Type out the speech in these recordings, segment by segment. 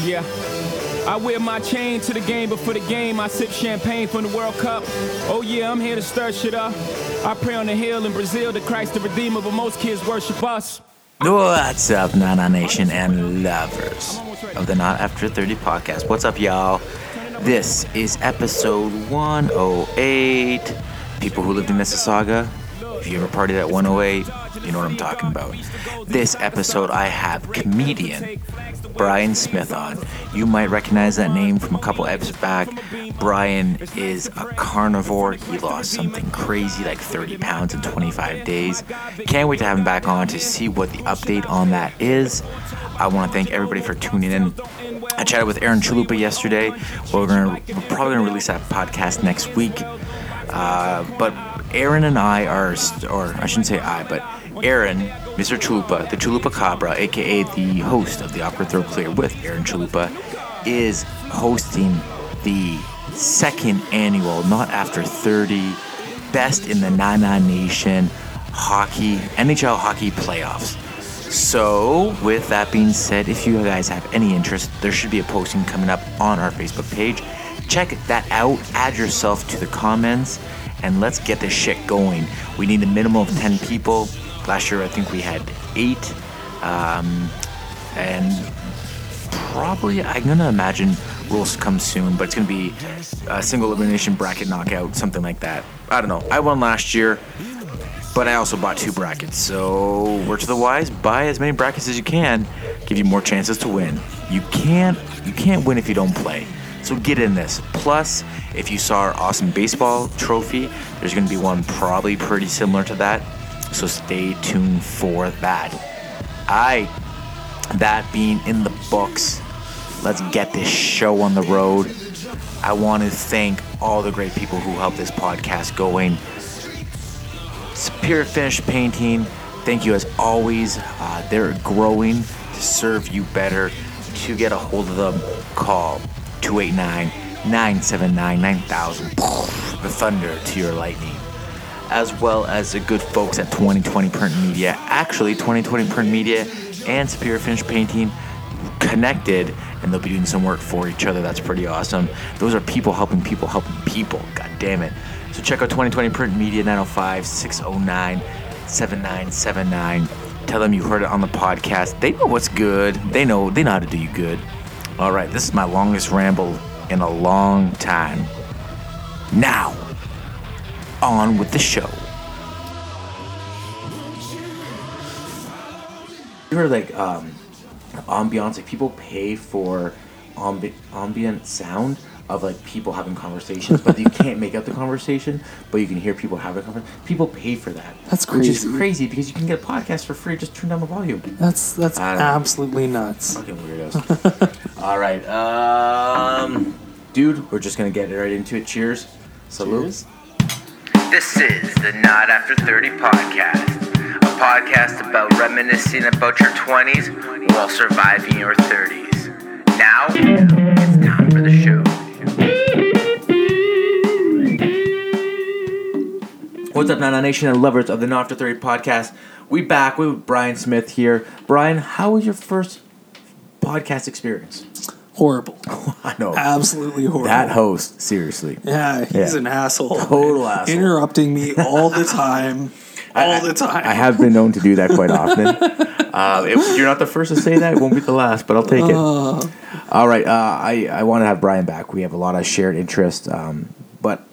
Yeah. I wear my chain to the game, but for the game, I sip champagne from the World Cup. Oh, yeah, I'm here to stir shit up. I pray on the hill in Brazil to Christ the Redeemer, but most kids worship us. What's up, Nana Nation and lovers of the Not After 30 podcast? What's up, y'all? This is episode 108. People who lived in Mississauga, if you ever partied at 108, you know what I'm talking about. This episode, I have comedian Brian Smith on. You might recognize that name from a couple episodes back. Brian is a carnivore. He lost something crazy, like 30 pounds in 25 days. Can't wait to have him back on to see what the update on that is. I want to thank everybody for tuning in. I chatted with Aaron Chalupa yesterday. We're gonna we're probably gonna release that podcast next week. Uh, but Aaron and I are, or I shouldn't say I, but Aaron, Mr. Chalupa, the Chalupa Cabra, aka the host of the Opera Throw Clear with Aaron Chalupa, is hosting the second annual Not After 30 Best in the Nana Nation hockey, NHL hockey playoffs. So, with that being said, if you guys have any interest, there should be a posting coming up on our Facebook page. Check that out, add yourself to the comments, and let's get this shit going. We need a minimum of 10 people. Last year, I think we had eight. Um, and probably, I'm going to imagine rules come soon, but it's going to be a single elimination bracket knockout, something like that. I don't know. I won last year but I also bought two brackets. So, word to the wise, buy as many brackets as you can, give you more chances to win. You can't you can't win if you don't play. So get in this. Plus, if you saw our awesome baseball trophy, there's going to be one probably pretty similar to that. So stay tuned for that. I that being in the books, let's get this show on the road. I want to thank all the great people who helped this podcast going. Superior Finish Painting, thank you as always. Uh, they're growing to serve you better. To get a hold of them, call 289 979 9000. The thunder to your lightning. As well as the good folks at 2020 Print Media. Actually, 2020 Print Media and Superior Finish Painting connected and they'll be doing some work for each other. That's pretty awesome. Those are people helping people helping people. God damn it. So check out 2020 Print Media 905 609 7979. Tell them you heard it on the podcast. They know what's good. They know they know how to do you good. All right, this is my longest ramble in a long time. Now, on with the show. You heard like um, ambiance, like people pay for ambi- ambient sound of like people having conversations, but you can't make out the conversation, but you can hear people having a conversation. People pay for that. That's crazy. Which is crazy. crazy because you can get a podcast for free. Just turn down the volume. That's that's I know. absolutely nuts. Fucking weirdos. All right, um, dude, we're just gonna get right into it. Cheers. Salute. Cheers. This is the Not After 30 podcast, a podcast about reminiscing about your 20s while surviving your 30s. Now, it's time for the show. What's up, Nana Nation and lovers of the Not After 30 podcast? We back with Brian Smith here. Brian, how was your first podcast experience? Horrible. I know. Absolutely horrible. that host, seriously. yeah, he's Yeah. an asshole. Total asshole. Interrupting me all the time. all the time. I have been known to do that quite often. uh, if you're not the first to say that, it won't be the last, but I'll take it. Uh, All right, uh, I, I want to have Brian back. We have a lot of shared interest, um, but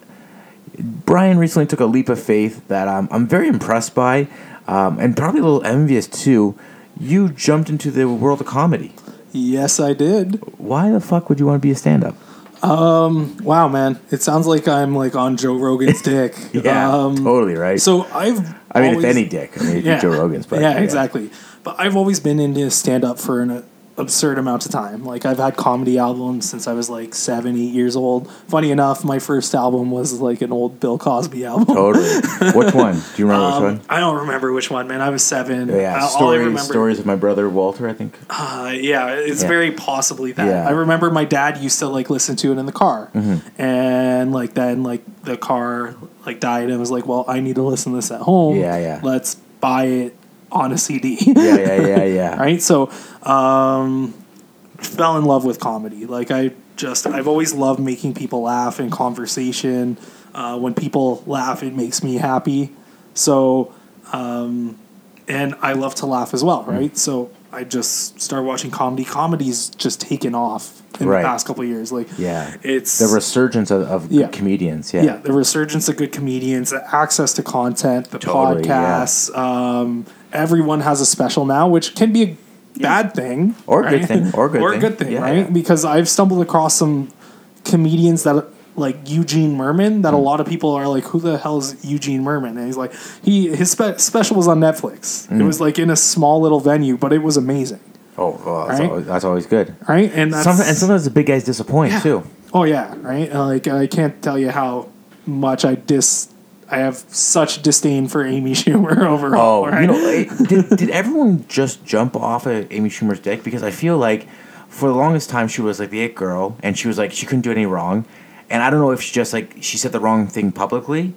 Brian recently took a leap of faith that um, I'm very impressed by, um, and probably a little envious too. You jumped into the world of comedy. Yes, I did. Why the fuck would you want to be a stand-up? Wow, man. It sounds like I'm like on Joe Rogan's dick. Yeah, Um, totally right. So I've. I mean, always- if any dick, I mean, you're Joe Rogan's, but yeah, exactly. But I've always been into stand up for an absurd amounts of time. Like I've had comedy albums since I was like seven, eight years old. Funny enough, my first album was like an old Bill Cosby album. Totally. Which one? Do you remember Um, which one? I don't remember which one, man. I was seven. Yeah, I- all I stories, remember, stories of my brother Walter. I think. Uh, yeah, it's Yeah. very possibly that. Yeah. I remember my dad used to like listen to it in the car, Mm-hmm. and like then like the car like died and was like, well, I need to listen to this at home. Yeah, yeah. Let's buy it on a CD. Yeah, yeah, yeah, yeah. right. So, um, fell in love with comedy. Like I just I've always loved making people laugh in conversation. Uh, when people laugh, it makes me happy. So, um, and I love to laugh as well, right? So I just started watching comedy. Comedy's just taken off in Right. the past couple of years. Like, Yeah. it's The resurgence of, of Yeah. comedians. Yeah. yeah, the resurgence of good comedians, access to content, the Totally, yeah. podcasts. Um, everyone has a special now, which can be a bad thing Or a right? good thing, or a good or thing. good thing, Yeah, right? yeah. Because I've stumbled across some comedians that like Eugene Mirman that a Hmm. lot of people are like, who the hell is Eugene Mirman? And he's like, he his spe- special was on Netflix. Hmm. It was like in a small little venue, but it was amazing, Oh, well, that's, Right? always, that's always good. right? And that's Some, and sometimes the big guys disappoint too. Oh yeah, right. Like I can't tell you how much I dis. I have such disdain for Amy Schumer overall. Oh, right? you know, did, did everyone just jump off of Amy Schumer's dick? Because I feel like for the longest time she was like the it girl, and she was like she couldn't do any wrong, and I don't know if she just like she said the wrong thing publicly,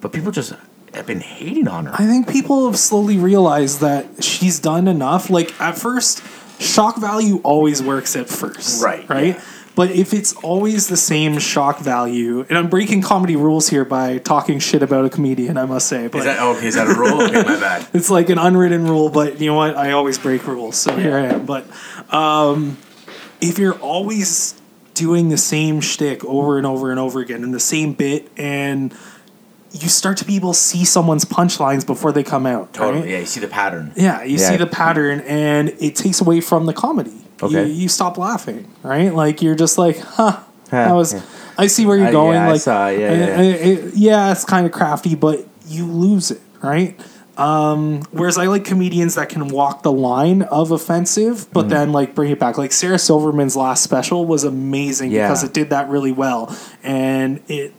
but people just have been hating on her. I think people have slowly realized that she's done enough. Like at first, shock value always works at first, Right, Right. yeah. But if it's always the same shock value, and I'm breaking comedy rules here by talking shit about a comedian, I must say, but okay? Is that a rule? Okay, my bad. it's like an unwritten rule, but you know what? I always break rules, so here I am. But um, if you're always doing the same shtick over and over and over again in the same bit, and you start to be able to see someone's punchlines before they come out, Totally. right? Yeah, you see the pattern. Yeah, you Yeah. see the pattern, and it takes away from the comedy. Okay. You, you stop laughing, right? Like you're just like, huh. Huh, That was. yeah. I see where you're I- going. yeah, I like, saw, yeah, I- yeah. I- it- yeah, it's kind of crafty, but you lose it, right? Um, whereas I like comedians that can walk the line of offensive, but then like bring it back. Like Sarah Silverman's last special was amazing Yeah. because it did that really well, and it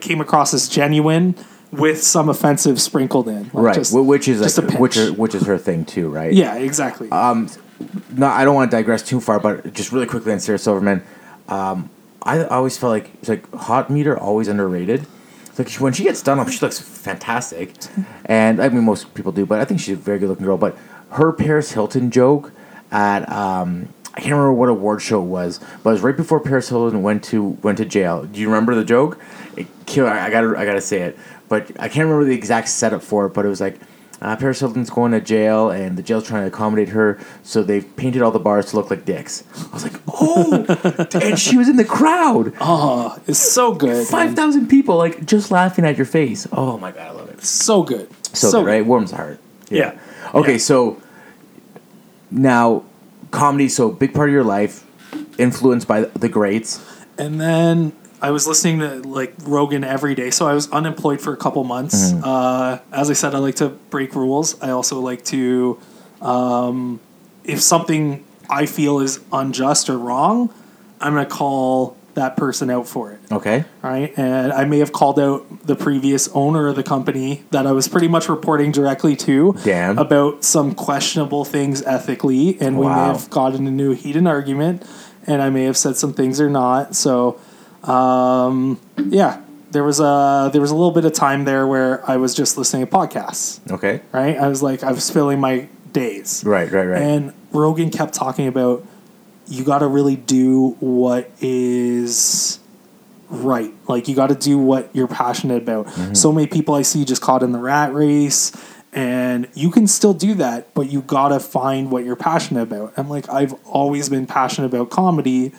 came across as genuine with some offensive sprinkled in. Like Right, just- which is just a like, which is which is her thing too, right? yeah, exactly. Um, no, I don't want to digress too far, but just really quickly on Sarah Silverman, um, I always felt like it's like hot meter always underrated. Like when she gets done up, she looks fantastic, and I mean most people do, but I think she's a very good looking girl. But her Paris Hilton joke at um, I can't remember what award show it was, but it was right before Paris Hilton went to went to jail. Do you remember the joke? It. I gotta I gotta say it, but I can't remember the exact setup for it. But it was like uh, Paris Hilton's going to jail, and the jail's trying to accommodate her, so they've painted all the bars to look like dicks. I was like, oh, and she was in the crowd, oh, it's so good. 5,000 people, like just laughing at your face. Oh my god, I love it. So good. So, good, right? Warms the heart. Yeah. Okay, Yeah. so now comedy, so big part of your life, influenced by the greats. And then I was listening to like Rogan every day. So I was unemployed for a couple months. Mm-hmm. Uh, as I said, I like to break rules. I also like to, um, if something I feel is unjust or wrong, I'm going to call that person out for it. Okay. Right. And I may have called out the previous owner of the company that I was pretty much reporting directly to Damn. about some questionable things ethically. And we may have gotten into a heated argument and I may have said some things or not. So, um, yeah, there was a, there was a little bit of time there where I was just listening to podcasts, Okay. right? I was like, I was filling my days. Right. Right. Right. And Rogan kept talking about you got to really do what is right. Like you got to do what you're passionate about. So many people I see just caught in the rat race and you can still do that, but you got to find what you're passionate about. I'm like I've always been passionate about comedy.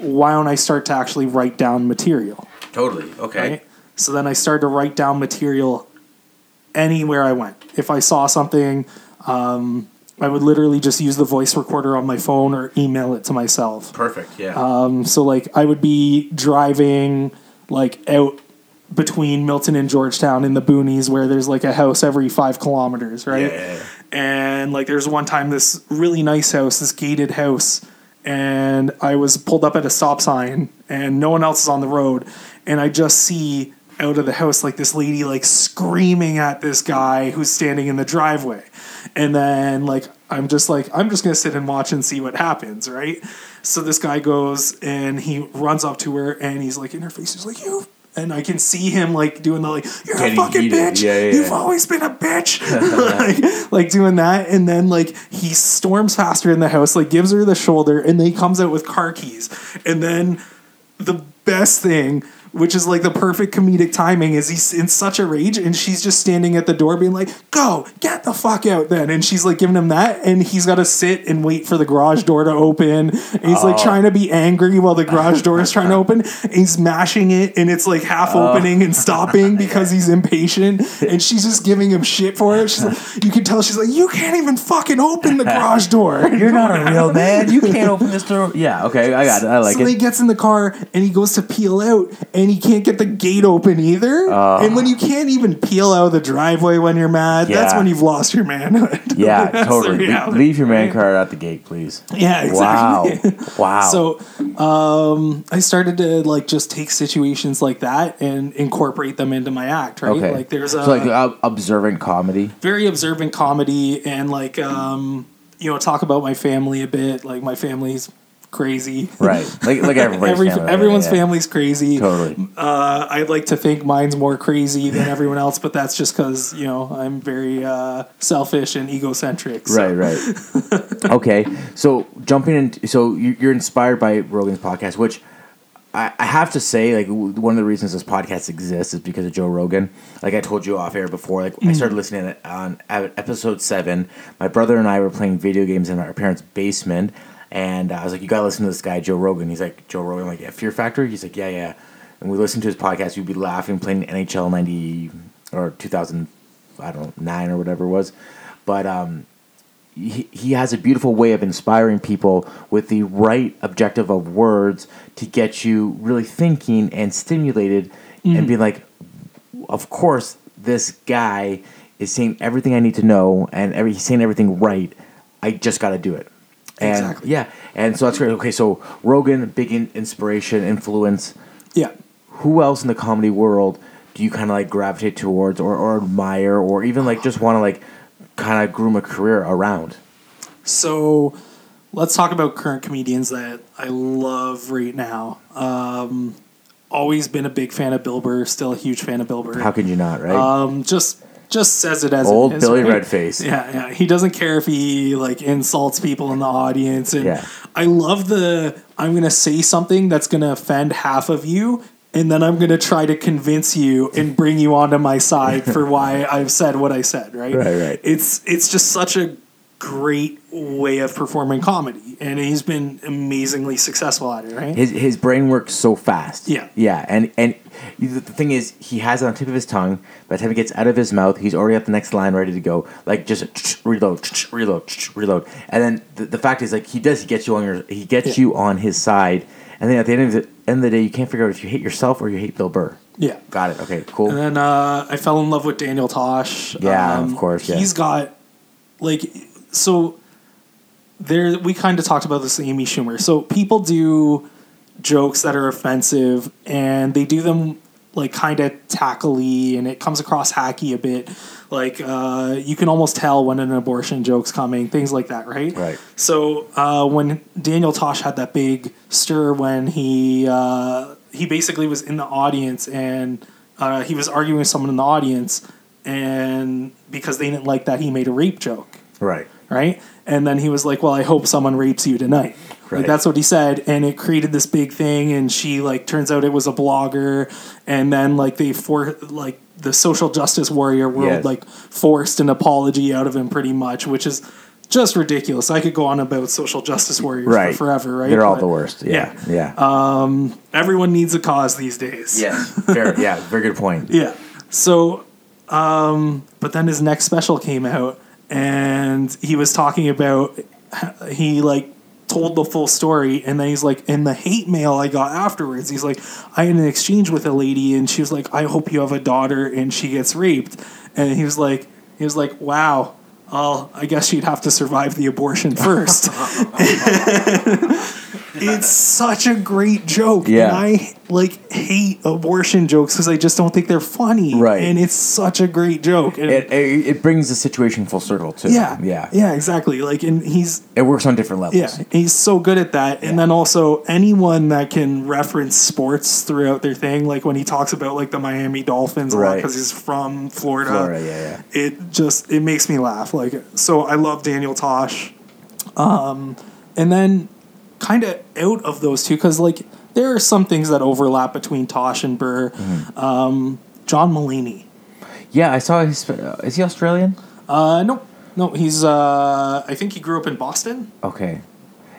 Why don't I start to actually write down material? totally. Okay. right? So then I started to write down material anywhere I went. If I saw something, um, I would literally just use the voice recorder on my phone or email it to myself. Perfect. Yeah. Um, so like I would be driving like out between Milton and Georgetown in the boonies where there's like a house every five kilometers, right? Yeah. And like there's one time this really nice house, this gated house, and I was pulled up at a stop sign and no one else is on the road, and I just see out of the house like this lady like screaming at this guy who's standing in the driveway. And then like I'm just like I'm just gonna sit and watch and see what happens, right? So this guy goes and he runs up to her and he's like in her face, he's like, You and I can see him like doing the like you're Getting a fucking heated. bitch. Yeah, yeah, You've yeah. always been a bitch. like, like doing that, and then like he storms faster in the house, like gives her the shoulder, and then he comes out with car keys, and then the best thing. Which is like the perfect comedic timing is he's in such a rage and she's just standing at the door being like, Go, get the fuck out then. And she's like giving him that and he's gotta sit and wait for the garage door to open. And he's like Oh. trying to be angry while the garage door is trying to open. And he's mashing it and it's like half Oh. opening and stopping because he's impatient. And she's just giving him shit for it. She's like, you can tell she's like, You can't even fucking open the garage door. You're not a real man. You can't open this door. Yeah, okay, I got it. I like it. so then he gets in the car and he goes to peel out and you can't get the gate open either. and when you can't even peel out of the driveway when you're mad, that's when you've lost your manhood. Yeah, totally. Le- Leave your man card at the gate, please. Yeah, exactly. Wow. Wow. So um, I started to like just take situations like that and incorporate them into my act, right? okay. Like there's a so like uh, observant comedy. very observant comedy and like um, you know talk about my family a bit. Like my family's crazy, Right. Like like everybody's Every, family, everyone's yeah. family's crazy. Totally. Uh, I'd like to think mine's more crazy than everyone else, but that's just because you know I'm very uh, selfish and egocentric. so- Right, right. okay, so jumping in, so you- you're inspired by Rogan's podcast, which I, I have to say, like one of the reasons this podcast exists is because of Joe Rogan. Like I told you off air before, like I started listening on episode seven. My brother and I were playing video games in our parents' basement, and I was like, "You gotta listen to this guy, Joe Rogan." He's like, "Joe Rogan, like yeah, Fear Factor." He's like, "Yeah, yeah." And we listened to his podcast. We'd be laughing, playing NHL ninety or two thousand, I don't know, nine or whatever it was, but um he, he has a beautiful way of inspiring people with the right objective of words to get you really thinking and stimulated and be like of course this guy is saying everything i need to know and every, he's saying everything right i just got to do it and Exactly. yeah and so that's great okay so rogan big in, inspiration influence Yeah. who else in the comedy world do you kind of like gravitate towards or, or admire or even like just want to like kind of groom a career around So let's talk about current comedians that I love right now. Um, always been a big fan of Bill Burr. Still a huge fan of Bill Burr. how could you not right um, just just says it as Old it is, Billy right? Redface. Yeah, yeah. He doesn't care if he like insults people in the audience, and Yeah. I love the I'm gonna say something that's gonna offend half of you. And then I'm gonna try to convince you and bring you onto my side for why I've said what I said. Right, Right, right. It's it's just such a great way of performing comedy, and he's been amazingly successful at it. Right? his his brain works so fast. Yeah. yeah, and and the thing is, he has it on the tip of his tongue. By the time it gets out of his mouth, he's already at the next line, ready to go. Like just reload, reload, reload, and then the, the fact is, like he does, he gets you on your, he gets Yeah. you on his side, and then at the end of the end of the day, you can't figure out if you hate yourself or you hate Bill Burr. yeah. Got it. Okay, cool. And then uh, I fell in love with Daniel Tosh. Yeah, of course, yeah. He's got like so. There, we kind of talked about this Amy Schumer. So people do jokes that are offensive, and they do them like kind of tackily, and it comes across hacky a bit. Like uh, you can almost tell when an abortion joke's coming, things like that, right? Right. So uh, when Daniel Tosh had that big stir when he uh, he basically was in the audience and uh, he was arguing with someone in the audience, and because they didn't like that, he made a rape joke, right. Right? And then he was like, "Well, I hope someone rapes you tonight." Right. Like that's what he said, and it created this big thing. And she like turns out it was a blogger, and then like they for like the social justice warrior world Yes. like forced an apology out of him pretty much, which is just ridiculous. I could go on about social justice warriors Right. for forever, right? They're all the worst. Yeah. Yeah. Um, Everyone needs a cause these days. yes. Fair. Yeah. Very good point. Yeah. So, um, but then his next special came out, and he was talking about he like told the full story, and then he's like, in the hate mail I got afterwards, he's like, I had an exchange with a lady, and she was like, I hope you have a daughter, and she gets raped, and he was like, he was like, wow. Well, I guess she'd have to survive the abortion first. it's such a great joke. Yeah. And I like hate abortion jokes because I just don't think they're funny. Right. And it's such a great joke. And It, it, it brings the situation full circle too. yeah. yeah, Yeah, exactly. Like and he's It works on different levels. yeah, he's so good at that. And Yeah. then also anyone that can reference sports throughout their thing, like when he talks about like the Miami Dolphins, Right. because he's from Florida. Florida, yeah, yeah. It just it makes me laugh. Like so, I love Daniel Tosh. Um, and then kind of out of those two, because like there are some things that overlap between Tosh and Burr. Mm-hmm. Um, John Mulaney. Yeah, I saw his. Uh, is he Australian? Uh, no, no, he's. Uh, I think he grew up in Boston. Okay.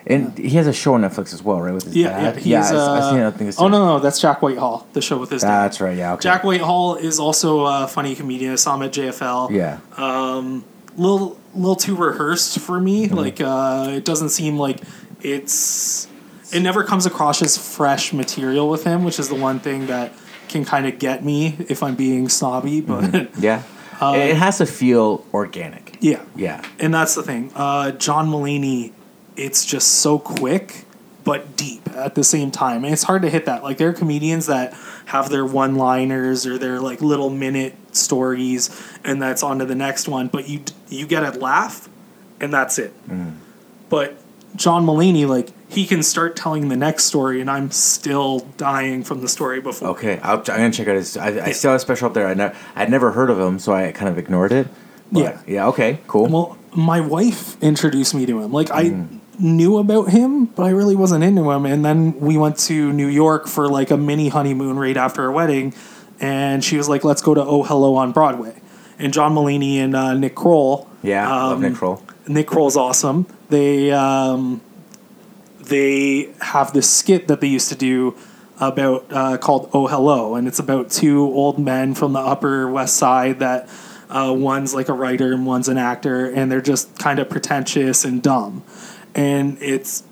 And he has a show on Netflix as well, right? With his Yeah, yeah. dad. He's, yeah, I- I've uh, seen it. I oh no, no, that's Jack Whitehall, the show with his dad. That's right. Yeah. Okay. Jack Whitehall is also a funny comedian. I saw him at JFL. Yeah. Um, little little too rehearsed for me. Mm-hmm. Like uh, it doesn't seem like it's. It never comes across as fresh material with him, which is the one thing that can kind of get me if I'm being snobby. But Mm-hmm. Yeah. it has to feel organic. yeah, Yeah. and that's the thing. Uh, John Mulaney, it's just so quick but deep at the same time, and it's hard to hit that. Like there are comedians that have their one-liners or their like little minute stories, and that's on to the next one. But you you get a laugh, and that's it. But John Mulaney, like he can start telling the next story, and I'm still dying from the story before. Okay. I'll, I'm gonna check out his. I, I still have a special up there. I never. I'd never heard of him, so I kind of ignored it. Yeah. Yeah. Okay. Cool. Well, my wife introduced me to him. Like I knew about him, but I really wasn't into him. And then we went to New York for like a mini honeymoon right after our wedding, and she was like, "Let's go to Oh Hello on Broadway." And John Mulaney and uh, Nick Kroll. yeah. love um, Nick Kroll. Nick Kroll's awesome. They um, they have this skit that they used to do about uh, called "Oh Hello," and it's about two old men from the Upper West Side that uh, one's like a writer and one's an actor, and they're just kind of pretentious and dumb, and it's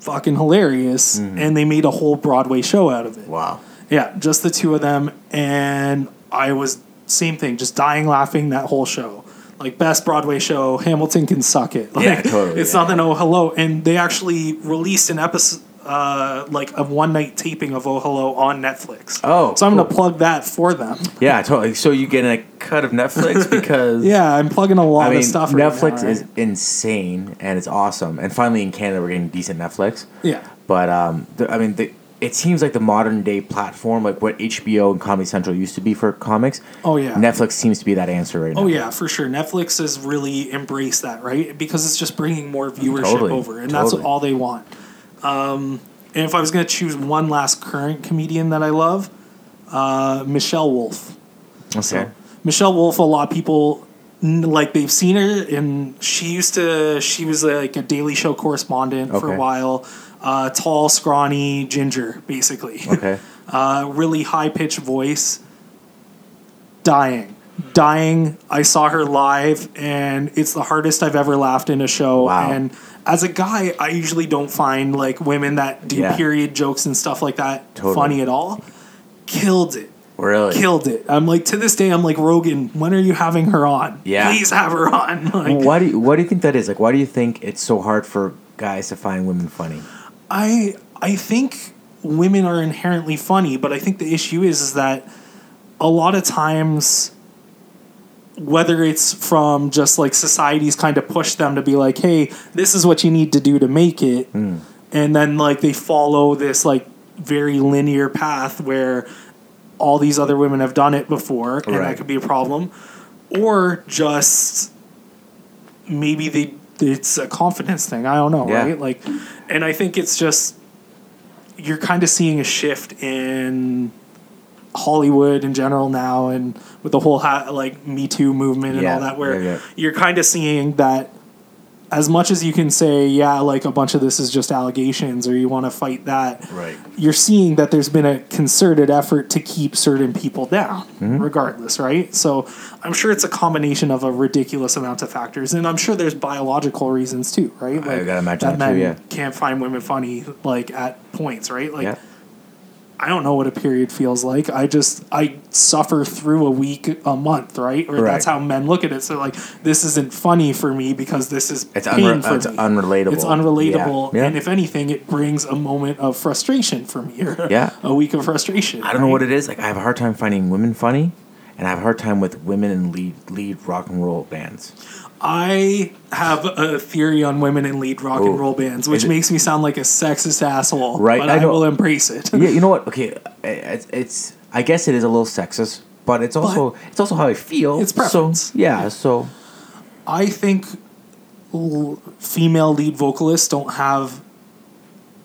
fucking hilarious. And they made a whole Broadway show out of it. Wow. Yeah, just the two of them, and I was same thing, just dying laughing that whole show. Like best Broadway show, Hamilton can suck it. Like, Yeah, totally, It's yeah. nothing. Oh hello, and they actually released an episode, uh, like a one night taping of Oh Hello on Netflix. Oh, so I'm gonna plug that for them. Yeah. Totally. So you get a cut of Netflix because. Yeah, I'm plugging a lot I mean, of stuff. right Netflix now, is insane and it's awesome. And finally, in Canada, we're getting decent Netflix. yeah. But um, the, I mean, the, it seems like the modern day platform, like what HBO and Comedy Central used to be for comics. Oh, yeah. Netflix seems to be that answer right now. Oh yeah, for sure. Netflix has really embraced that, right? Because it's just bringing more viewership Totally, over, and that's all they want. Um, and if I was going to choose one last current comedian that I love, uh, Michelle Wolf. Okay. Michelle Wolf, a lot of people like they've seen her, and she used to. She was like a Daily Show correspondent for a while. Uh, tall, scrawny, ginger, basically. Okay. uh, really high pitched voice. Dying, dying. I saw her live, and it's the hardest I've ever laughed in a show. Wow. And as a guy, I usually don't find like women that do Yeah. period jokes and stuff like that Totally. funny at all. Killed it Really? killed it. I'm like to this day, I'm like Rogan. When are you having her on? Yeah. please have her on. Like, Why do you, Why do you think that is? Like, why do you think it's so hard for guys to find women funny? I I think women are inherently funny, but I think the issue is is that a lot of times whether it's from just like society's kind of push them to be like, hey, this is what you need to do to make it. Hmm. And then like they follow this like very linear path where all these other women have done it before and Right. that could be a problem. Or just maybe they it's a confidence thing. I don't know, Yeah. right? Like and I think it's just you're kind of seeing a shift in Hollywood in general now, and with the whole ha- like Me Too movement and Yeah, all that, where yeah, you're kind of seeing that as much as you can say, yeah, like a bunch of this is just allegations, or you want to fight that, Right. You're seeing that there's been a concerted effort to keep certain people down, Mm-hmm. regardless, right? So I'm sure it's a combination of a ridiculous amount of factors, and I'm sure there's biological reasons too, right? I gotta imagine that that too, men yeah. can't find women funny like at points, right? Like Yeah. I don't know what a period feels like. I just I suffer through a week a month, right? Or that's how men look at it. So like this isn't funny for me because this is It's pain unre- for it's me. unrelatable. It's unrelatable, Yeah. Yeah. and if anything, it brings a moment of frustration for me, or Yeah. a week of frustration. I don't know what it is. Like I have a hard time finding women funny, and I have a hard time with women in lead lead rock and roll bands. I have a theory on women in lead rock and oh, roll bands, which makes me sound like a sexist asshole. Right, but I I, will embrace it. yeah, you know what? Okay, it's, it's I guess it is a little sexist, but it's also it's also how I feel. It's preference. So, yeah, so I think l- female lead vocalists don't have.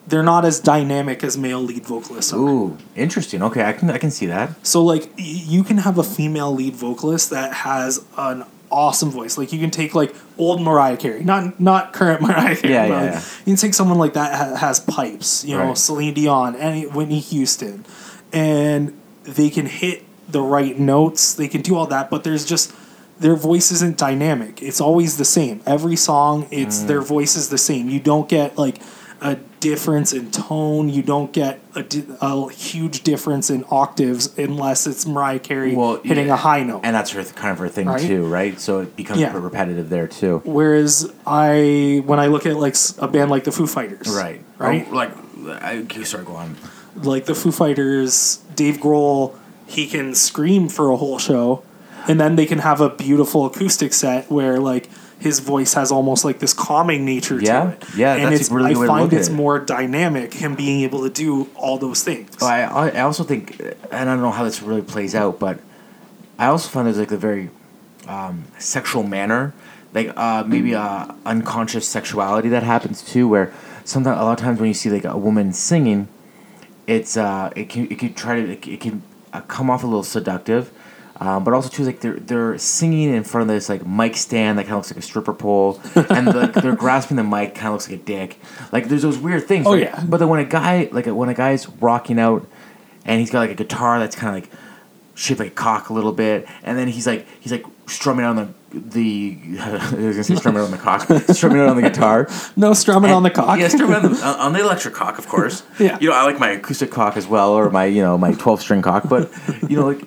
They're not as dynamic as male lead vocalists are. ooh, interesting. Okay, I can I can see that. So like y- you can have a female lead vocalist that has an awesome voice. Like you can take like old Mariah Carey, not not current Mariah Carey. Yeah, but, yeah, like, yeah. You can take someone like that ha- has pipes. You know, Right. Celine Dion, any Whitney Houston, and they can hit the right notes. They can do all that, but there's just their voice isn't dynamic. It's always the same. Every song, it's Mm. their voice is the same. You don't get like a difference in tone. You don't get a, a huge difference in octaves unless it's Mariah Carey well, hitting yeah, a high note. and that's her kind of her thing Right? too, right? So it becomes Yeah. repetitive there too. Whereas I, when I look at like a band like the Foo Fighters, Right, right, Oh, like, I, sorry, go on. like the Foo Fighters, Dave Grohl, he can scream for a whole show, and then they can have a beautiful acoustic set where like his voice has almost like this calming nature Yeah, to it. yeah, and that's it's really I good way to find it's it. more dynamic him being able to do all those things. Well, I, I also think, and I don't know how this really plays out, but I also find there's like a very um, sexual manner, like uh, maybe uh, unconscious sexuality that happens too, where sometimes a lot of times when you see like a woman singing, it's uh, it can it can try to it, can- it can uh, come off a little seductive. Um, but also too, like they're they're singing in front of this like mic stand that kind of looks like a stripper pole, and like they're grasping the mic, kind of looks like a dick. Like there's those weird things. Oh, yeah. But then when a guy like when a guy's rocking out, and he's got like a guitar that's kind of like shaped like a cock a little bit, and then he's like he's like strumming on the the I was gonna say strumming on the cock, strumming on the guitar. no strumming on the cock. Yeah, strumming on the, on the electric cock, of course. Yeah. You know, I like my acoustic cock as well, or my you know my twelve string cock. But you know, like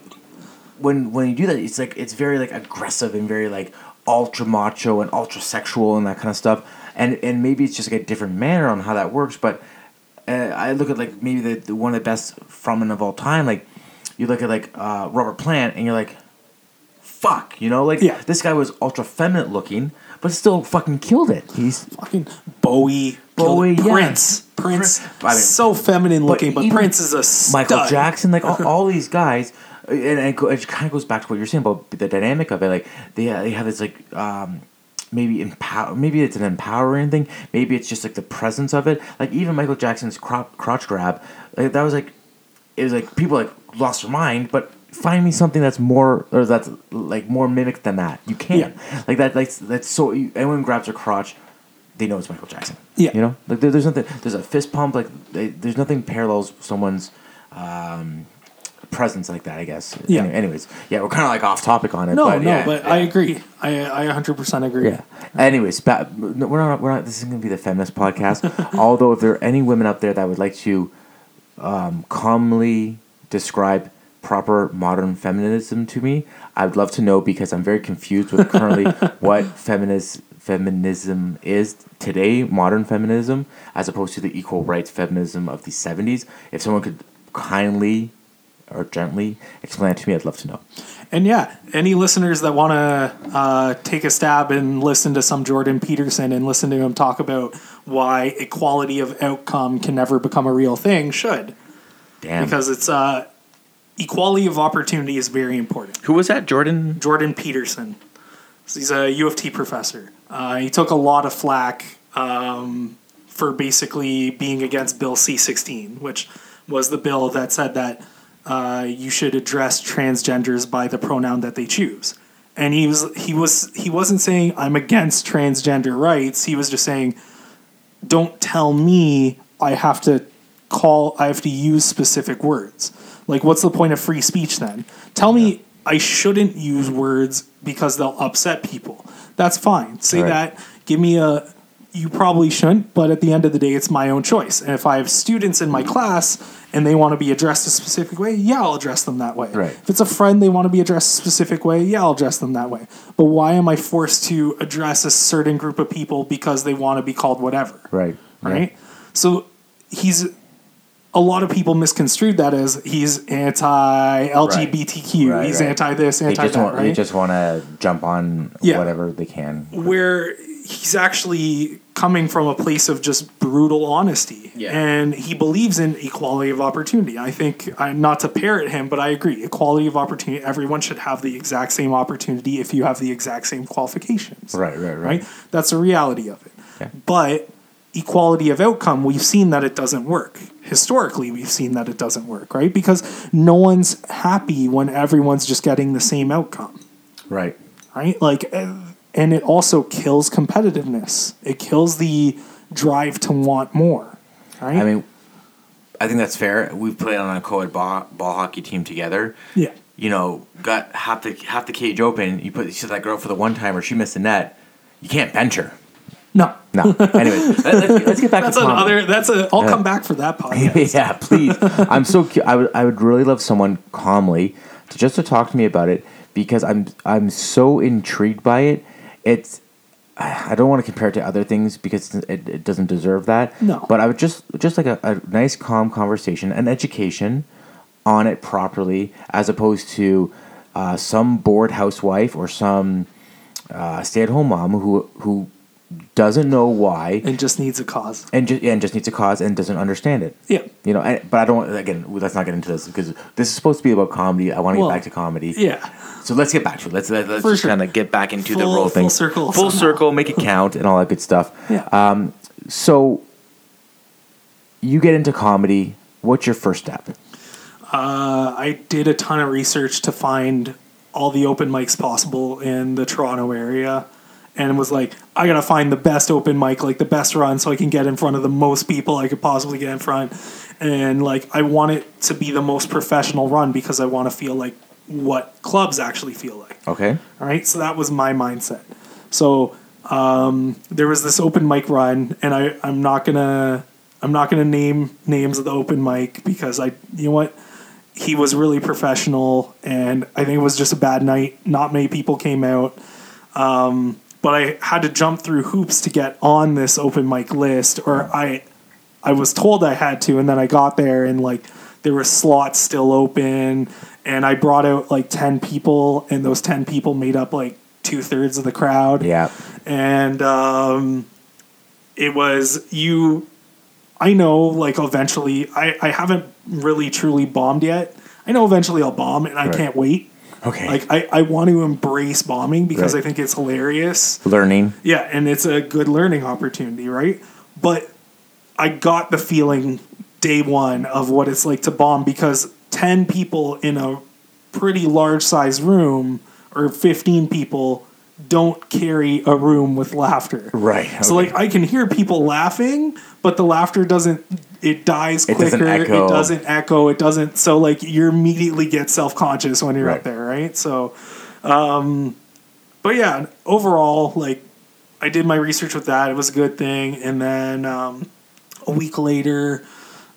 when when you do that, it's like it's very like aggressive and very like ultra macho and ultra sexual and that kind of stuff. And and maybe it's just like a different manner on how that works. But uh, I look at like maybe the, the one of the best frontmen of all time. Like you look at like uh, Robert Plant, and you're like, fuck, you know, like Yeah. this guy was ultra feminine looking, but still fucking killed it. He's Fucking Bowie, Bowie, yeah. Prince, Prince, I mean, so feminine looking, but even Prince is a stud. Michael Jackson, like all, all these guys, and, and it, it kind of goes back to what you're saying about the dynamic of it. Like they they have this like um, maybe empower, maybe it's an empowering thing, maybe it's just like the presence of it. Like even Michael Jackson's crotch, crotch grab, like that was like it was like people like lost their mind, but. Find me something that's more, or that's like more mimicked than that. You can't like that. Like that's so. Anyone grabs their crotch, they know it's Michael Jackson. Yeah. you know, like there, there's nothing. There's a fist pump. Like they, there's nothing parallels someone's um, presence like that. I guess. Yeah. Any- anyways, yeah, we're kind of like off topic on it. No, but no, yeah, but yeah. I agree. I I 100% agree. Yeah. Anyways, ba- we're not. We're not. This is going to be the feminist podcast. Although, if there are any women out there that would like to um, calmly describe proper modern feminism to me, I would love to know because I'm very confused with currently what feminist feminism is today, modern feminism, as opposed to the equal rights feminism of the '70s. If someone could kindly or gently explain it to me, I'd love to know. And yeah, any listeners that want to uh, take a stab and listen to some Jordan Peterson and listen to him talk about why equality of outcome can never become a real thing should. Damn. Because it's uh, equality of opportunity is very important. who was that, Jordan? Jordan Peterson. He's a U of T professor. Uh, he took a lot of flack um, for basically being against Bill C 16, which was the bill that said that uh, you should address transgenders by the pronoun that they choose. And he was he was he wasn't saying I'm against transgender rights. He was just saying, don't tell me I have to call I have to use specific words. Like what's the point of free speech then? Tell me I shouldn't use words because they'll upset people. That's fine. Say Right. that. Give me a you probably shouldn't, but at the end of the day, it's my own choice. And if I have students in my class and they want to be addressed a specific way, yeah, I'll address them that way. Right. If it's a friend they want to be addressed a specific way, yeah, I'll address them that way. But why am I forced to address a certain group of people because they want to be called whatever? Right. Right? So he's a lot of people misconstrued that as he's anti LGBTQ, Right, he's right. anti this, They anti just that, want right? they just want to jump on Yeah. whatever they can. where he's actually coming from a place of just brutal honesty Yeah. and he believes in equality of opportunity i think I, not to parrot him but i agree equality of opportunity everyone should have the exact same opportunity if you have the exact same qualifications Right, right, right. right that's the reality of it Okay. but equality of outcome we've seen that it doesn't work historically we've seen that it doesn't work right because no one's happy when everyone's just getting the same outcome Right. right? Like, uh, and it also kills competitiveness. It kills the drive to want more, right? I mean, I think that's fair. We've played on a co-ed ball, ball hockey team together. yeah, You know, got half the half the cage open. You put you see that girl for the one timer. She missed the net. You can't bench her. no, No. anyway, let, us let's get back that's to comedy. another. That's a. I'll come back for that podcast. yeah, please. I'm so. Cu- I would. I would really love someone calmly to just to talk to me about it because I'm. I'm so intrigued by it. It's. I don't want to compare it to other things because it, it doesn't deserve that. No. But I would just just like a, a nice calm conversation and education on it properly, as opposed to uh, some bored housewife or some uh, stay at home mom who who doesn't know why and just needs a cause. and just and just needs a cause and doesn't understand it. Yeah. You know, and, but I don't. Again, let's not get into this because this is supposed to be about comedy. I want to Well, get back to comedy. Yeah, So let's get back to it. Let's let, let's just sure. kind of get back into the Full- role full thing. circle full somehow. circle, make it count, and all that good stuff. yeah. Um, so you get into comedy. What's your first step? Uh, I did a ton of research to find all the open mics possible in the Toronto area. And was like, I gotta find the best open mic, like the best run, so I can get in front of the most people I could possibly get in front. And like, I want it to be the most professional run because I want to feel like what clubs actually feel like. Okay. All right, so that was my mindset. So um, there was this open mic run, and I I'm not gonna I'm not gonna name names of the open mic because I you know what he was really professional, and I think it was just a bad night. Not many people came out, um, but I had to jump through hoops to get on this open mic list, or I I was told I had to, and then I got there and like there were slots still open, and I brought out like ten people, and those ten people made up like two thirds of the crowd. Yeah. and um, it was you. I know, like eventually, I I haven't really truly bombed yet. I know eventually I'll bomb, and I Right. can't wait. Okay. Like I, I want to embrace bombing because Right. I think it's hilarious. Learning. Yeah, and it's a good learning opportunity, right? But I got the feeling day one of what it's like to bomb because 10 people in a pretty large size room or 15 people don't carry a room with laughter. Right, So like I can hear people laughing, but the laughter doesn't it dies It quicker. doesn't echo. It doesn't echo. It doesn't so like you immediately get self-conscious when you're Right. up there, right? So um but yeah, overall, like I did my research with that. It was a good thing. And then um, a week later,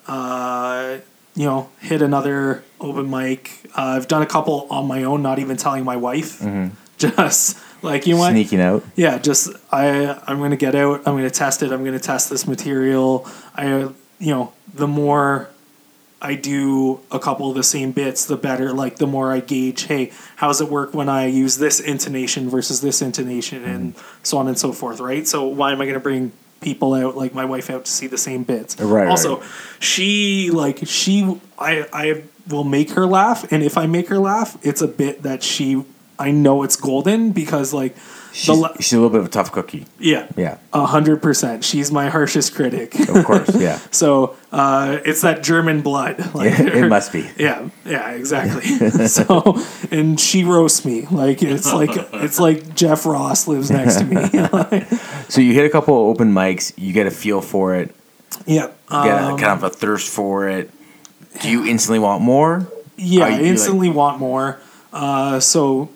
uh, you know, hit another open mic. Uh, I've done a couple on my own, not even telling my wife. Just like you what? Sneaking out. Yeah, just I I'm gonna get out. I'm gonna test it. I'm gonna test this material. I you know the more I do a couple of the same bits, the better. Like the more I gauge, hey, how does it work when I use this intonation versus this intonation, and mm-hmm. so on and so forth. Right. So why am I gonna bring people out like my wife out to see the same bits? Right, Also, right. she like she I I will make her laugh, and if I make her laugh, it's a bit that she. I know it's golden because like She's, the she's a little bit of a tough cookie. yeah. Yeah. A hundred percent. She's my harshest critic. Of course. Yeah. so uh, it's that German blood. Like, it must be. Yeah, yeah, exactly. so, and she roasts me like it's like it's like Jeff Ross lives next to me. So you hit a couple of open mics. You get a feel for it. yeah, Get a, um, kind of a thirst for it. Do you instantly want more? yeah. I you, like- instantly want more. Uh, so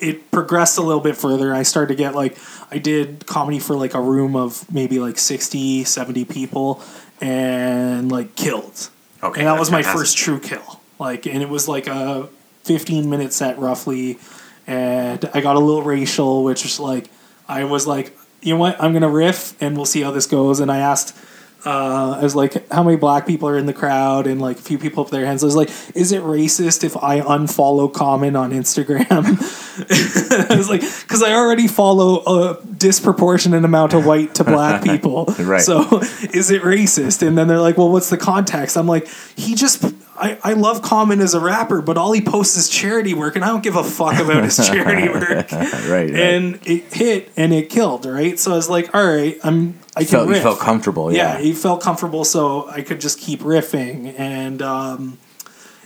it progressed a little bit further. I started to get like I did comedy for like a room of maybe like 60, 70 people and like killed. Okay, and that was my first true kill. Like and it was like a 15 minute set roughly and I got a little racial which was like I was like you know what I'm going to riff and we'll see how this goes and I asked uh, I was like, how many black people are in the crowd? And like a few people up their hands. I was like, is it racist if I unfollow comment on Instagram? I was like, because I already follow a disproportionate amount of white to black people. Right. So is it racist? And then they're like, well, what's the context? I'm like, he just. I, I love Common as a rapper, but all he posts is charity work, and I don't give a fuck about his charity work. right, right. And it hit and it killed, right? So I was like, all right, I'm I felt, you riff felt comfortable. yeah, Yeah. he felt comfortable, so I could just keep riffing. And um,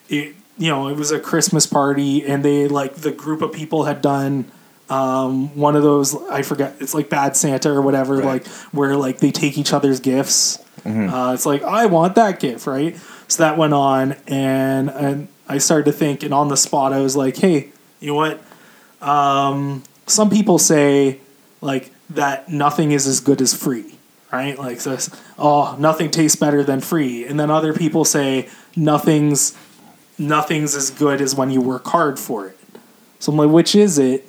it, you know, it was a Christmas party, and they like the group of people had done um, one of those. I forget. It's like Bad Santa or whatever, Right. like where like they take each other's gifts. Mm-hmm. Uh, it's like I want that gift, right? So that went on, and and I started to think, and on the spot, I was like, hey, you know what? Um, some people say like that nothing is as good as free, right? Like this, oh, nothing tastes better than free, and then other people say nothing's nothing's as good as when you work hard for it. So I'm like, which is it?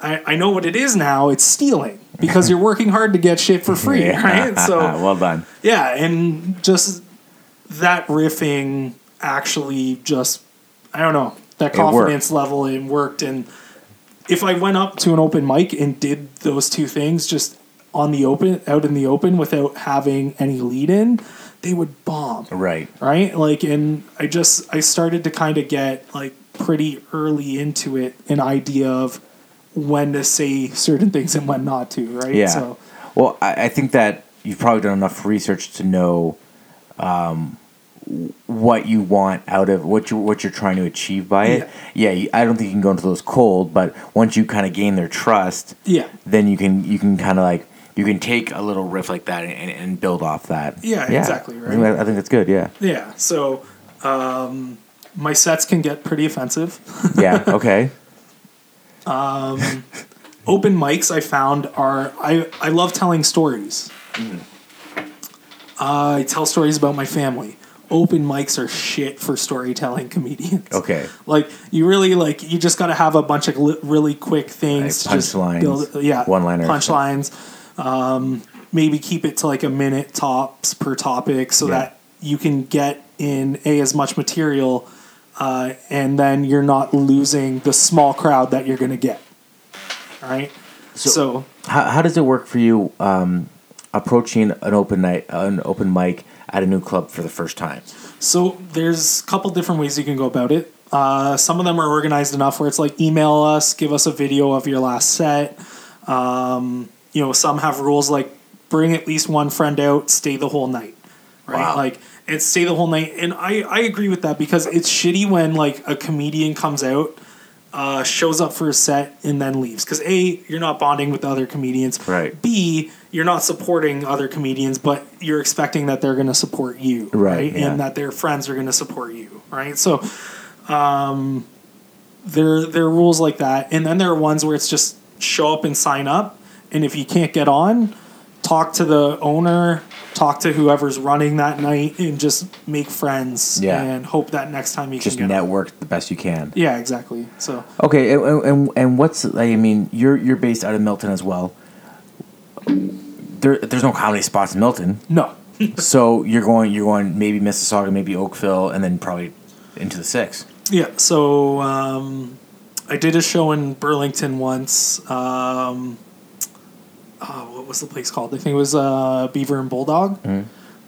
I, I know what it is now. It's stealing because you're working hard to get shit for free, right? So well done. yeah, and just that riffing actually just I don't know that It worked. confidence level it worked and if I went up to an open mic and did those two things just on the open out in the open without having any lead in, they would bomb. Right. Right? Like and I just I started to kind of get like pretty early into it an idea of when to say certain things and when not to, right? Yeah. So Well, I, I think that you've probably done enough research to know um, what you want out of what you what you're trying to achieve by it. Yeah, you, I don't think you can go into those cold, but once you kind of gain their trust, yeah. then you can you can kind of like you can take a little riff like that and, and build off that. Yeah, exactly, I right. think, that- I think that's good. Yeah. Yeah. So um, my sets can get pretty offensive. Yeah. Okay. Open mics I found are I I love telling stories. I tell stories about my family. Open mics are shit for storytelling comedians. Okay. Like you really like you just got to have a bunch of li- really quick things. Like to just punchlines, build- Yeah. one-liners. Punchlines. Um, maybe keep it to like a minute tops per topic so Yeah. that you can get in a as much material uh, and then you're not losing the small crowd that you're going to get. All right. So, How, how does it work for you um, approaching an open night, an open mic at a new club for the first time? so, there's a couple different ways you can go about it. Uh, some of them are organized enough where it's like email us, give us a video of your last set. Um, you know, some have rules like bring at least one friend out, stay the whole night, right? Wow. Like and stay the whole night. And I I agree with that because it's shitty when like a comedian comes out. Uh, shows up for a set and then leaves because a you're not bonding with the other comedians Right. b you're not supporting other comedians but you're expecting that they're going to support you Right, yeah. and that their friends are going to support you right so um, there there are rules like that, and then there are ones where it's just show up and sign up, and if you can't get on, talk to the owner, talk to whoever's running that night, and just make friends. Yeah. and hope that next time you Just can get on. network the best you can. Yeah, exactly. So Okay, and, and and what's I mean, you're you're based out of Milton as well. There, there's no comedy spots in Milton, no, so you're going you're going maybe Mississauga, maybe Oakville, and then probably into the six. yeah. So um, I did a show in Burlington once. Um, oh, what was the place called? I think it was uh, Beaver and Bulldog.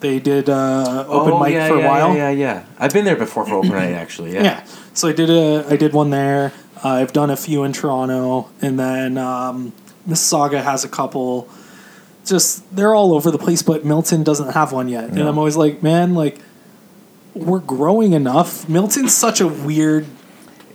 They did uh, open mic Mm-hmm. Oh, yeah, for a yeah, while. Yeah, yeah, yeah. I've been there before for open night actually. Yeah. Yeah. So I did a I did one there. Uh, I've done a few in Toronto, and then um, Mississauga has a couple. Just they're all over the place, but Milton doesn't have one yet, and I'm always like, man, like we're growing enough. Milton's such a weird.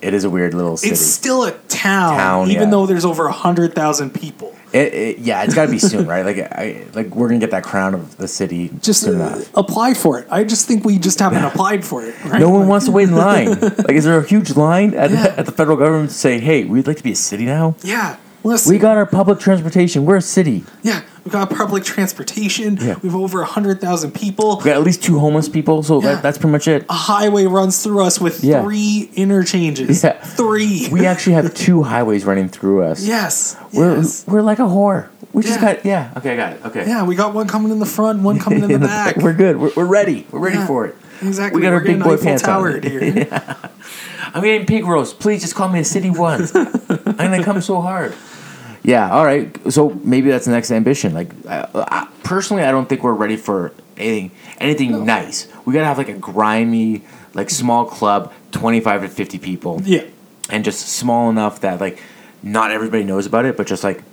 It is a weird little city. It's still a town, Town, even yeah. though there's over a hundred thousand people. It, it, yeah, it's got to be soon, right? Like, I, like we're gonna get that crown of the city Just uh, apply for it. I just think we just haven't applied for it. Right? No one Like, wants to wait in line. like, is there a huge line at, Yeah. at the federal government to say, "Hey, we'd like to be a city now"? Yeah. Listen. We got our public transportation. We're a city. yeah. We got public transportation. Yeah. We have over hundred thousand people. We got at least two homeless people, so Yeah. that, that's pretty much it. A highway runs through us with Yeah. three interchanges. Yeah. Three. We actually have two highways running through us. yes. We're yes. we're like a whore. We just got yeah. Okay, I got it. Okay. Yeah, we got one coming in the front, one coming in the In the back. We're good. We're, we're ready. We're ready for it. exactly. we got We're our big boy Eiffel pants on. Here. I'm eating pig roast. Please just call me a city once. I'm gonna come so hard. Yeah. All right. So maybe that's the next ambition. Like, I, I, personally, I don't think we're ready for anything anything nice. We gotta have like a grimy, like small club, twenty five to fifty people, yeah. and just small enough that like not everybody knows about it, but just like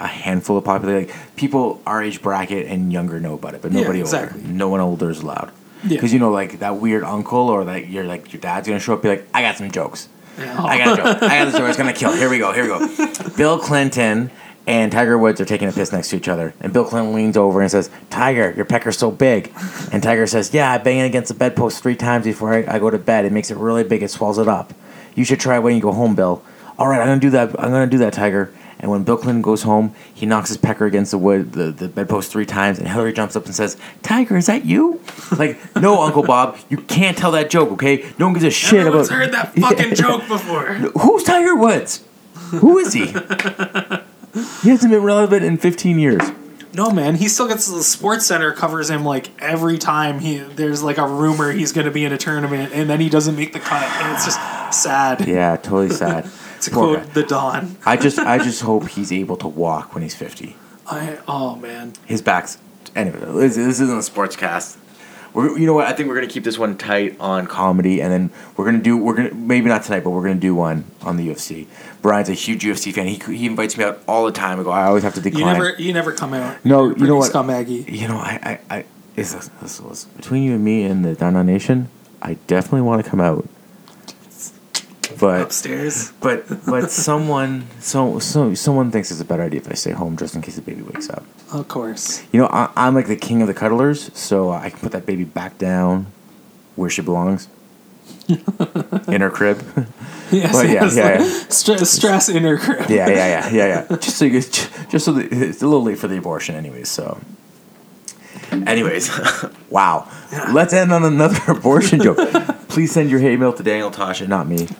a handful of population, like people our age bracket and younger know about it, but Yeah, nobody exactly. older. No one older is allowed. Yeah. Because you know, like that weird uncle or like you're like your dad's gonna show up, be like, I got some jokes. I got a joke. I got a joke. It's gonna kill. Here we go. Here we go. Bill Clinton and Tiger Woods are taking a piss next to each other, and Bill Clinton leans over and says, "Tiger, your pecker's so big," and Tiger says, "Yeah, I bang it against the bedpost three times before I, I go to bed. It makes it really big. It swells it up. You should try it when you go home, Bill." All right, I'm gonna do that. I'm gonna do that, Tiger. And when Bill Clinton goes home, he knocks his pecker against the wood, the, the bedpost three times, and Hillary jumps up and says, "Tiger, is that you?" Like, no, Uncle Bob, you can't tell that joke, okay? No one gives a shit Everyone's about. heard that fucking joke before. Who's Tiger Woods? Who is he? he hasn't been relevant in 15 years. No man, he still gets the Sports Center covers him like every time he there's like a rumor he's going to be in a tournament, and then he doesn't make the cut, and it's just sad. Yeah, totally sad. To quote guy. the Don. I just, I just hope he's able to walk when he's 50. I oh man, His back's anyway. This, this isn't a sports cast. We're, you know what? I think we're gonna keep this one tight on comedy, and then we're gonna do. We're gonna maybe not tonight, but we're gonna do one on the UFC. Brian's a huge UFC fan. He he invites me out all the time. I go. I always have to you decline. never you never come out. No, You're you know what? Scumbaggy. You know, I, I, I is this, this was between you and me and the Down On Nation. I definitely want to come out, but Upstairs. but but someone so so someone thinks it's a better idea if I stay home just in case the baby wakes up. Of course. You know, I, I'm like the king of the cuddlers, so I can put that baby back down where she belongs. in her crib. Yes, Well, yeah, yes, yeah, yeah. stre- stress in her crib. yeah, yeah, yeah, yeah, yeah. Just so you just so the, it's a little late for the abortion, anyways. So, anyways, wow. Let's end on another abortion joke. Please send your hate mail to Daniel Tasha, not me.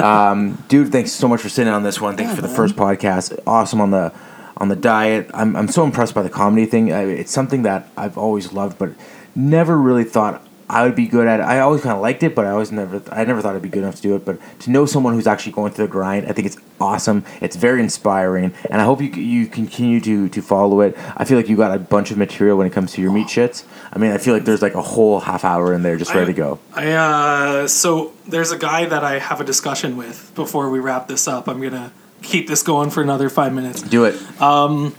Um, dude, thanks so much for sitting on this one. Thanks Yeah, for the man. first podcast. Awesome on the on the diet. I'm I'm so impressed by the comedy thing. I, it's something that I've always loved, but never really thought I would be good at it. I always kind of liked it, but I always never I never thought I'd be good enough to do it. But to know someone who's actually going through the grind, I think it's awesome. It's very inspiring, and I hope you you continue to to follow it. I feel like you got a bunch of material when it comes to your meat shits. I mean, I feel like there's like a whole half hour in there just ready to go. I uh, so there's a guy that I have a discussion with before we wrap this up. I'm gonna keep this going for another five minutes. Do it. Um,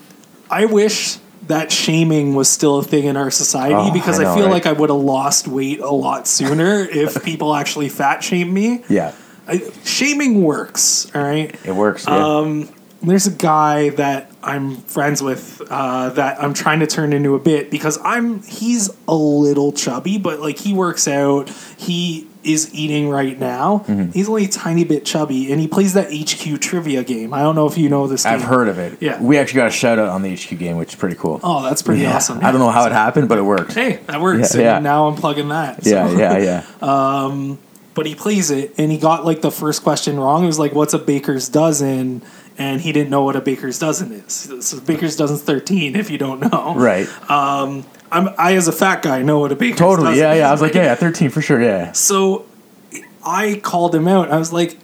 I wish that shaming was still a thing in our society Oh, because I I, feel right? like I would have lost weight a lot sooner if people actually fat shame me. Yeah, I, shaming works, all right. it works. Yeah. There's a guy that I'm friends with uh, that I'm trying to turn into a bit because I'm he's a little chubby, but like he works out. He is eating right now. Mm-hmm. He's only a tiny bit chubby, and he plays that HQ trivia game. I don't know if you know this. I've heard of it. Yeah. we actually got a shout out on the HQ game, which is pretty cool. Oh, that's pretty Yeah. awesome. I don't know how it happened, but it worked. Hey, that works. Yeah, yeah. Now I'm plugging that. Yeah, so. yeah, yeah. But he plays it, and he got like the first question wrong. It was like, "What's a baker's dozen?" And he didn't know what a baker's dozen is. So baker's dozen's thirteen. If you don't know, Right. I'm I as a fat guy know what a baker's totally. dozen Yeah, yeah. Yeah. I was like, yeah, yeah, 13 for sure. Yeah. So I called him out. I was like,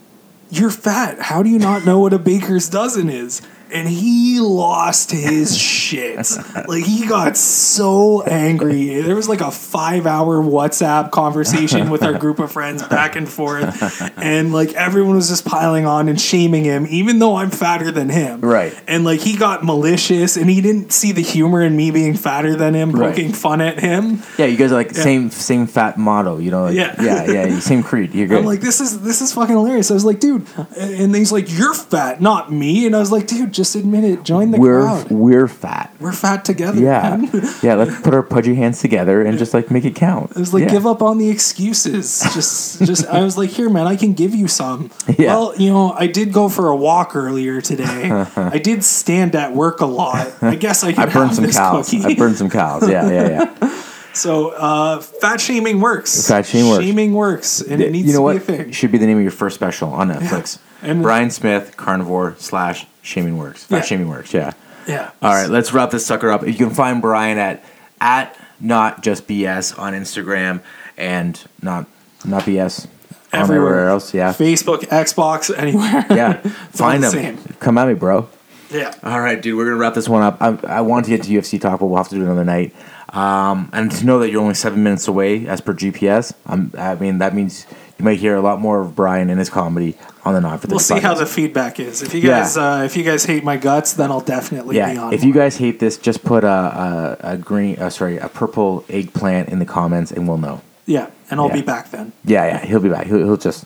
"You're fat. How do you not know what a baker's dozen is?" And he lost his shit. Like he got so angry. There was like a five hour WhatsApp conversation with our group of friends back and forth. And like everyone was just piling on and shaming him, even though I'm fatter than him. Right. And like he got malicious and he didn't see the humor in me being fatter than him, Right. poking fun at him. Yeah, you guys are like same same fat motto, you know? Like, Yeah. yeah, yeah, same creed. You're good. I'm like, this is this is fucking hilarious. I was like, dude, and he's like, you're fat, not me. And I was like, dude, Just admit it. Join the we're crowd. we're fat. We're fat together. Yeah, man. yeah. Let's put our pudgy hands together and just like make it count. It was like yeah. give up on the excuses. Just, just. I was like, here, man, I can give you some. Yeah. Well, you know, I did go for a walk earlier today. I did stand at work a lot. I guess I can I burned some cows. cookie. I burned some cows. Yeah, yeah, yeah. So, uh, fat shaming works. Fat shaming works. Shaming works, and it needs you know to what? be a thing. Should be the name of your first special on Netflix. And- Brian Smith, Carnivore slash Shaming Works. Yeah. Shaming Works. Yeah. Yeah. All right, let's wrap this sucker up. You can find Brian at at not just BS on Instagram and not not BS Everywhere. everywhere else. Yeah, Facebook, Xbox, anywhere. yeah. find the him. same. Come at me, bro. yeah. All right, dude. We're gonna wrap this one up. I, I want to get to UFC talk, but we'll have to do it another night. Um, and to know that you're only seven minutes away, as per GPS, I'm, I mean that means you might hear a lot more of Brian and his comedy on the not for the. We'll see how the feedback is. If you guys, uh, if you guys hate my guts, then I'll definitely be Yeah, on. if you guys hate this, just put a a, a green, uh, sorry, a purple eggplant in the comments, and we'll know. yeah, and I'll Yeah. be back then. Yeah, yeah, he'll be back. He'll, he'll just,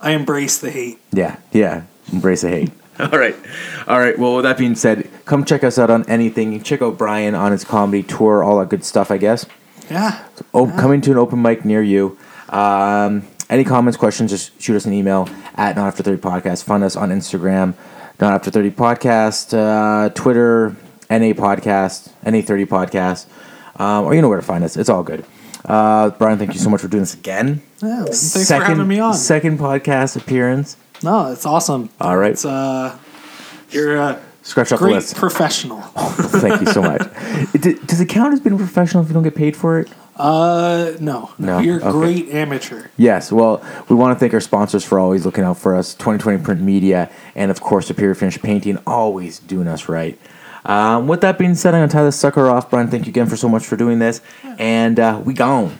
I embrace the hate. yeah, yeah, embrace the hate. All right, all right. Well, with that being said, come check us out on anything. Check out Brian on his comedy tour, all that good stuff. I guess. Yeah. Oh, coming to an open mic near you. Um, any comments, questions, just shoot us an email at Not After 30 Podcast. Find us on Instagram, Not After 30 Podcast, uh, Twitter, NA Podcast, NA30 Podcast, um, or you know where to find us. It's all good. Uh, Brian, thank you so much for doing this again. Yeah. Thanks for having me on. Second podcast appearance. No, it's awesome. All right. It's uh, you're a Scratch off the great list. professional. thank you so much. It- does it count as being professional if you don't get paid for it? Uh, no, No? you're a Okay. great amateur. Yes, well, we want to thank our sponsors for always looking out for us 2020 Print Media, and of course, Superior Finish Painting, always doing us right. Um, with that being said, I'm going to tie this sucker off. Brian, thank you again for so much for doing this, and uh, we gone.